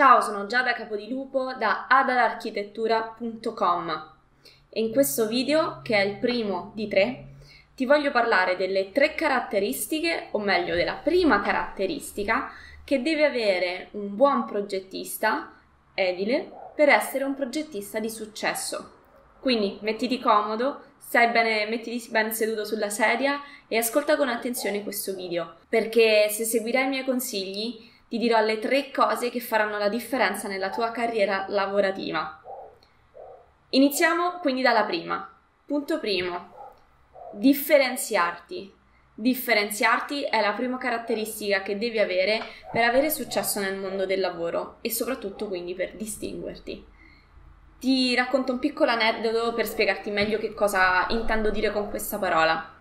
Ciao, sono Giada Capodilupo da adalarchitettura.com e in questo video, che è il primo di tre, ti voglio parlare delle tre caratteristiche, o meglio della prima caratteristica, che deve avere un buon progettista edile per essere un progettista di successo. Quindi mettiti comodo, stai bene, mettiti ben seduto sulla sedia e ascolta con attenzione questo video, perché se seguirai i miei consigli ti dirò le tre cose che faranno la differenza nella tua carriera lavorativa. Iniziamo quindi dalla prima. Punto primo. Differenziarti. Differenziarti è la prima caratteristica che devi avere per avere successo nel mondo del lavoro e soprattutto quindi per distinguerti. Ti racconto un piccolo aneddoto per spiegarti meglio che cosa intendo dire con questa parola.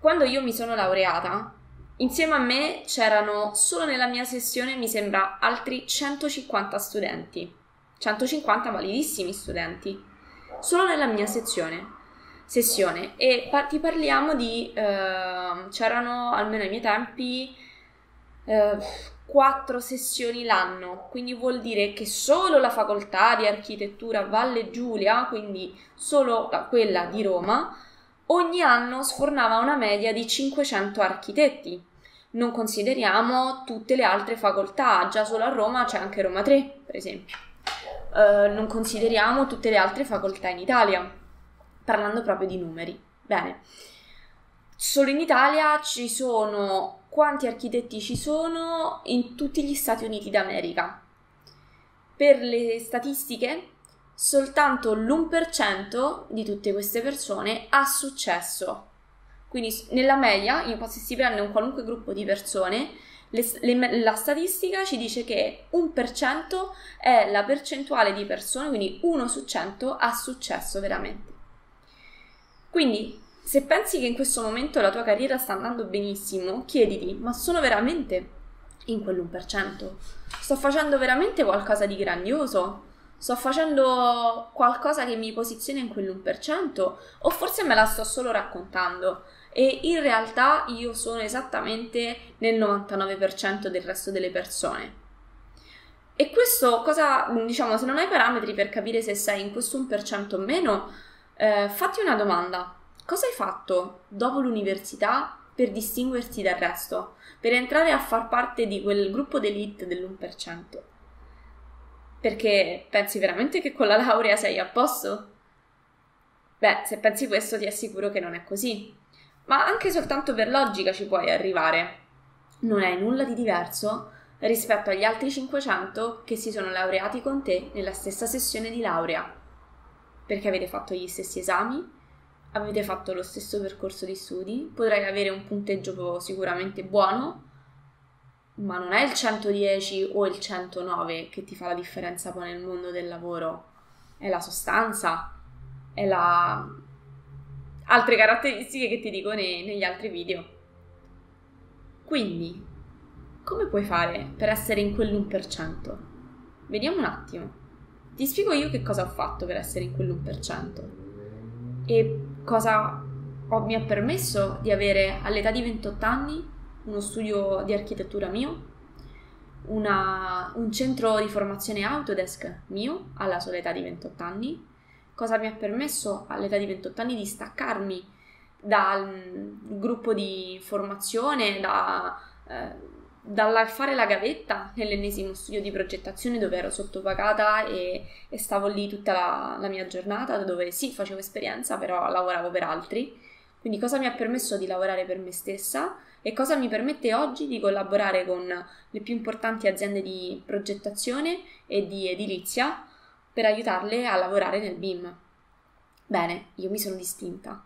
Quando io mi sono laureata, Insieme a me c'erano solo nella mia sessione, mi sembra, altri 150 studenti. 150 validissimi studenti. Solo nella mia sezione. Sessione. E pa- ti parliamo di... Uh, c'erano, almeno ai miei tempi, uh, 4 sessioni l'anno. Quindi vuol dire che solo la facoltà di architettura Valle Giulia, quindi solo quella di Roma, ogni anno sfornava una media di 500 architetti. Non consideriamo tutte le altre facoltà, già solo a Roma c'è anche Roma 3, per esempio. Uh, non consideriamo tutte le altre facoltà in Italia, parlando proprio di numeri. Bene, solo in Italia ci sono quanti architetti ci sono in tutti gli Stati Uniti d'America. Per le statistiche soltanto l'1% di tutte queste persone ha successo. Quindi nella media, quasi si prende un qualunque gruppo di persone, le, le, la statistica ci dice che 1% è la percentuale di persone, quindi 1 su 100 ha successo veramente. Quindi se pensi che in questo momento la tua carriera sta andando benissimo, chiediti, ma sono veramente in quell'1%? Sto facendo veramente qualcosa di grandioso? Sto facendo qualcosa che mi posiziona in quell'1% o forse me la sto solo raccontando e in realtà io sono esattamente nel 99% del resto delle persone. E questo cosa, diciamo, se non hai parametri per capire se sei in questo 1% o meno, eh, fatti una domanda. Cosa hai fatto dopo l'università per distinguerti dal resto? Per entrare a far parte di quel gruppo d'elite dell'1%? Perché pensi veramente che con la laurea sei a posto? Beh, se pensi questo ti assicuro che non è così. Ma anche soltanto per logica ci puoi arrivare. Non hai nulla di diverso rispetto agli altri 500 che si sono laureati con te nella stessa sessione di laurea. Perché avete fatto gli stessi esami, avete fatto lo stesso percorso di studi, potrai avere un punteggio sicuramente buono, ma non è il 110 o il 109 che ti fa la differenza poi nel mondo del lavoro, è la sostanza, è la... altre caratteristiche che ti dico nei, negli altri video. Quindi, come puoi fare per essere in quell'1%? Vediamo un attimo. Ti spiego io che cosa ho fatto per essere in quell'1% e cosa ho, mi ha permesso di avere all'età di 28 anni uno studio di architettura mio, una, un centro di formazione Autodesk mio alla sola età di 28 anni, cosa mi ha permesso all'età di 28 anni di staccarmi dal gruppo di formazione, da, eh, dal fare la gavetta nell'ennesimo studio di progettazione dove ero sottopagata e, e stavo lì tutta la, la mia giornata, dove sì facevo esperienza, però lavoravo per altri. Quindi cosa mi ha permesso di lavorare per me stessa e cosa mi permette oggi di collaborare con le più importanti aziende di progettazione e di edilizia per aiutarle a lavorare nel BIM. Bene, io mi sono distinta.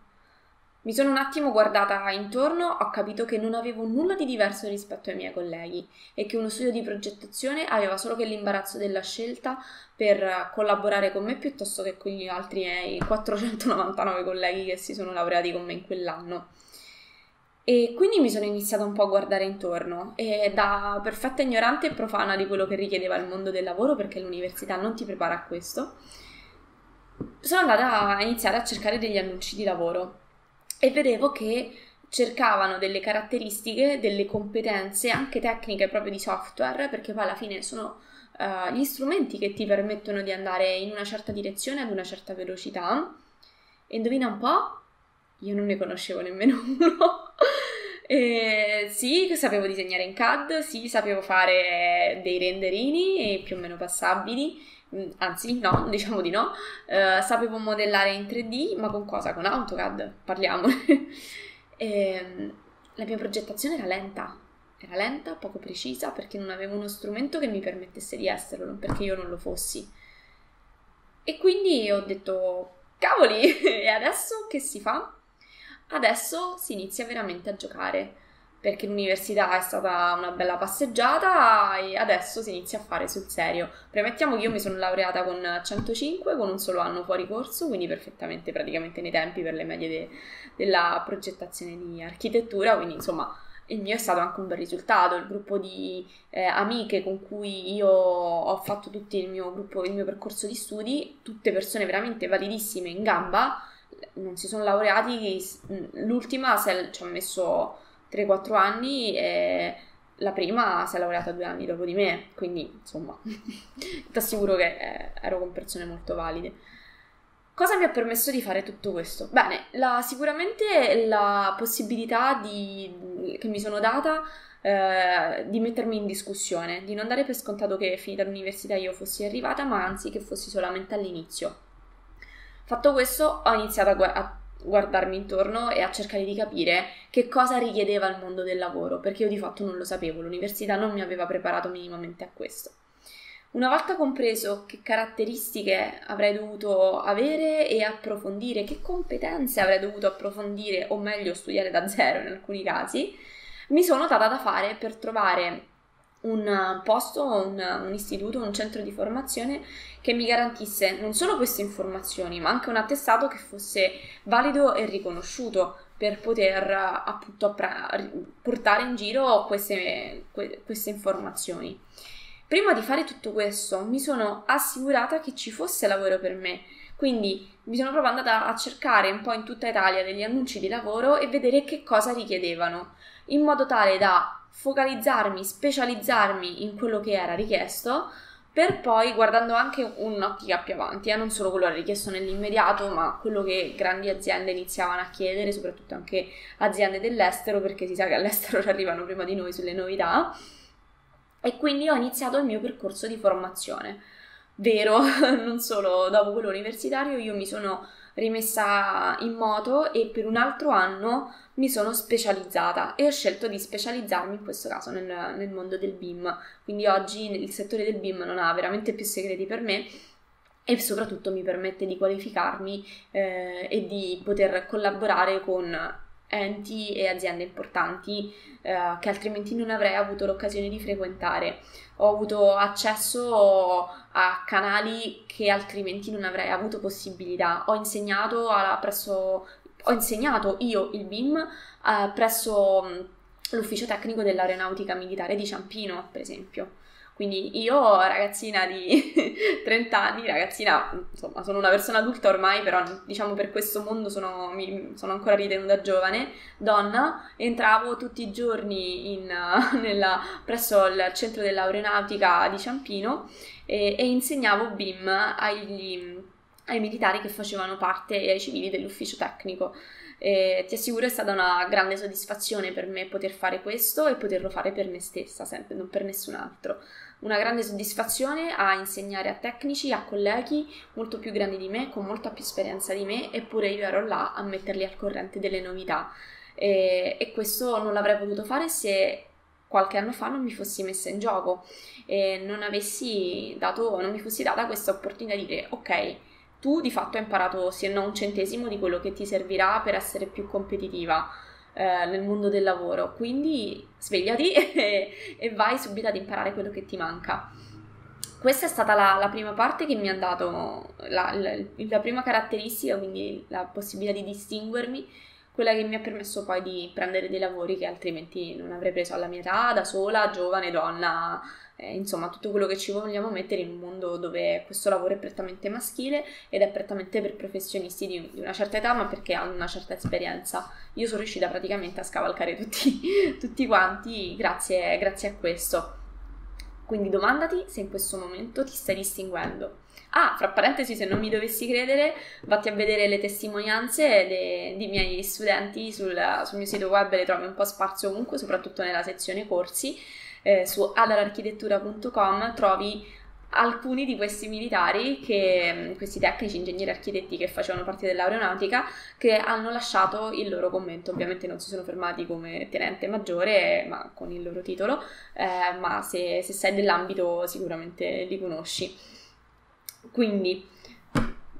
Mi sono un attimo guardata intorno, ho capito che non avevo nulla di diverso rispetto ai miei colleghi e che uno studio di progettazione aveva solo che l'imbarazzo della scelta per collaborare con me piuttosto che con gli altri 499 colleghi che si sono laureati con me in quell'anno. E quindi mi sono iniziata un po' a guardare intorno e da perfetta ignorante e profana di quello che richiedeva il mondo del lavoro, perché l'università non ti prepara a questo, sono andata a iniziare a cercare degli annunci di lavoro e vedevo che cercavano delle caratteristiche, delle competenze anche tecniche proprio di software, perché poi alla fine sono uh, gli strumenti che ti permettono di andare in una certa direzione ad una certa velocità. E indovina un po'? Io non ne conoscevo nemmeno uno. e sì, sapevo disegnare in CAD, sì, sapevo fare dei renderini più o meno passabili, mm, anzi no, diciamo di no, uh, sapevo modellare in 3D, ma con cosa? Con AutoCAD, parliamone. e, la mia progettazione era lenta, era lenta, poco precisa, perché non avevo uno strumento che mi permettesse di esserlo, non perché io non lo fossi. E quindi ho detto, cavoli, e adesso che si fa? Adesso si inizia veramente a giocare, perché l'università è stata una bella passeggiata e adesso si inizia a fare sul serio. Premettiamo che io mi sono laureata con 105, con un solo anno fuori corso, quindi perfettamente praticamente nei tempi per le medie de- della progettazione di architettura, quindi insomma il mio è stato anche un bel risultato, il gruppo di eh, amiche con cui io ho fatto tutto il mio gruppo, il mio percorso di studi, tutte persone veramente validissime in gamba, non si sono laureati, l'ultima ci ha messo 3-4 anni e la prima si è laureata due anni dopo di me, quindi insomma ti assicuro che eh, ero con persone molto valide. Cosa mi ha permesso di fare tutto questo? Bene, la, sicuramente la possibilità di, che mi sono data eh, di mettermi in discussione, di non dare per scontato che finita l'università io fossi arrivata, ma anzi che fossi solamente all'inizio. Fatto questo, ho iniziato a, gu- a guardarmi intorno e a cercare di capire che cosa richiedeva il mondo del lavoro, perché io di fatto non lo sapevo, l'università non mi aveva preparato minimamente a questo. Una volta compreso che caratteristiche avrei dovuto avere e approfondire, che competenze avrei dovuto approfondire o meglio studiare da zero in alcuni casi, mi sono data da fare per trovare un posto, un, un, istituto, un centro di formazione che mi garantisse non solo queste informazioni, ma anche un attestato che fosse valido e riconosciuto per poter appunto portare in giro queste, queste informazioni. Prima di fare tutto questo mi sono assicurata che ci fosse lavoro per me, quindi mi sono proprio andata a cercare un po' in tutta Italia degli annunci di lavoro e vedere che cosa richiedevano, in modo tale da focalizzarmi, specializzarmi in quello che era richiesto, per poi guardando anche un'ottica più avanti, eh, non solo quello richiesto nell'immediato, ma quello che grandi aziende iniziavano a chiedere, soprattutto anche aziende dell'estero, perché si sa che all'estero ci arrivano prima di noi sulle novità e quindi ho iniziato il mio percorso di formazione. Vero, non solo dopo quello universitario, io mi sono rimessa in moto e per un altro anno mi sono specializzata e ho scelto di specializzarmi in questo caso nel, nel mondo del BIM. Quindi oggi il settore del BIM non ha veramente più segreti per me e soprattutto mi permette di qualificarmi eh, e di poter collaborare con enti e aziende importanti eh, che altrimenti non avrei avuto l'occasione di frequentare. Ho avuto accesso a canali che altrimenti non avrei avuto possibilità. Ho insegnato, alla, presso, ho insegnato io il BIM eh, presso mm, l'ufficio tecnico dell'aeronautica militare di Ciampino, per esempio. Quindi io, ragazzina di 30 anni, ragazzina, insomma, sono una persona adulta ormai, però diciamo per questo mondo sono, mi, sono ancora ritenuta giovane, donna, entravo tutti i giorni in, nella, presso il centro dell'aeronautica di Ciampino e, e insegnavo BIM agli, ai militari che facevano parte e ai civili dell'ufficio tecnico. E ti assicuro è stata una grande soddisfazione per me poter fare questo e poterlo fare per me stessa, sempre, non per nessun altro una grande soddisfazione a insegnare a tecnici, a colleghi molto più grandi di me, con molta più esperienza di me, eppure io ero là a metterli al corrente delle novità. E, e questo non l'avrei potuto fare se qualche anno fa non mi fossi messa in gioco e non dato, non mi fossi data questa opportunità di dire ok, tu di fatto hai imparato se non un centesimo di quello che ti servirà per essere più competitiva eh, nel mondo del lavoro, quindi svegliati e, e, vai subito ad imparare quello che ti manca. Questa è stata la, la prima parte che mi ha dato la, la, la prima caratteristica, quindi la possibilità di distinguermi, quella che mi ha permesso poi di prendere dei lavori che altrimenti non avrei preso alla mia età, da sola, giovane, donna, eh, insomma tutto quello che ci vogliamo mettere in un mondo dove questo lavoro è prettamente maschile ed è prettamente per professionisti di, di una certa età ma perché hanno una certa esperienza. Io sono riuscita praticamente a scavalcare tutti, tutti quanti grazie, grazie a questo. Quindi domandati se in questo momento ti stai distinguendo. Ah, fra parentesi, se non mi dovessi credere, vatti a vedere le testimonianze dei, miei studenti sul, sul, mio sito web, le trovi un po' sparse ovunque, soprattutto nella sezione corsi. Eh, su adararchitettura.com trovi alcuni di questi militari, che, questi tecnici, ingegneri architetti che facevano parte dell'aeronautica, che hanno lasciato il loro commento. Ovviamente non si sono fermati come tenente maggiore, ma con il loro titolo, eh, ma se, se sei dell'ambito sicuramente li conosci. Quindi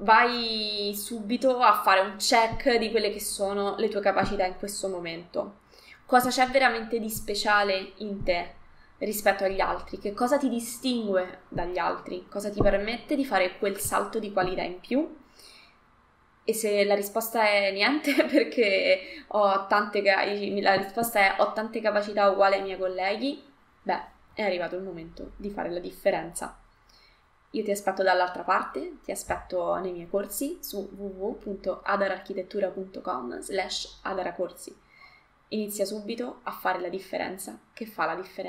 vai subito a fare un check di quelle che sono le tue capacità in questo momento. Cosa c'è veramente di speciale in te rispetto agli altri? Che cosa ti distingue dagli altri? Cosa ti permette di fare quel salto di qualità in più? E se la risposta è niente perché ho tante, la risposta è ho tante capacità uguali ai miei colleghi, beh, è arrivato il momento di fare la differenza. Io ti aspetto dall'altra parte, ti aspetto nei miei corsi su www.adararchitettura.com slash adaracorsi. Inizia subito a fare la differenza che fa la differenza.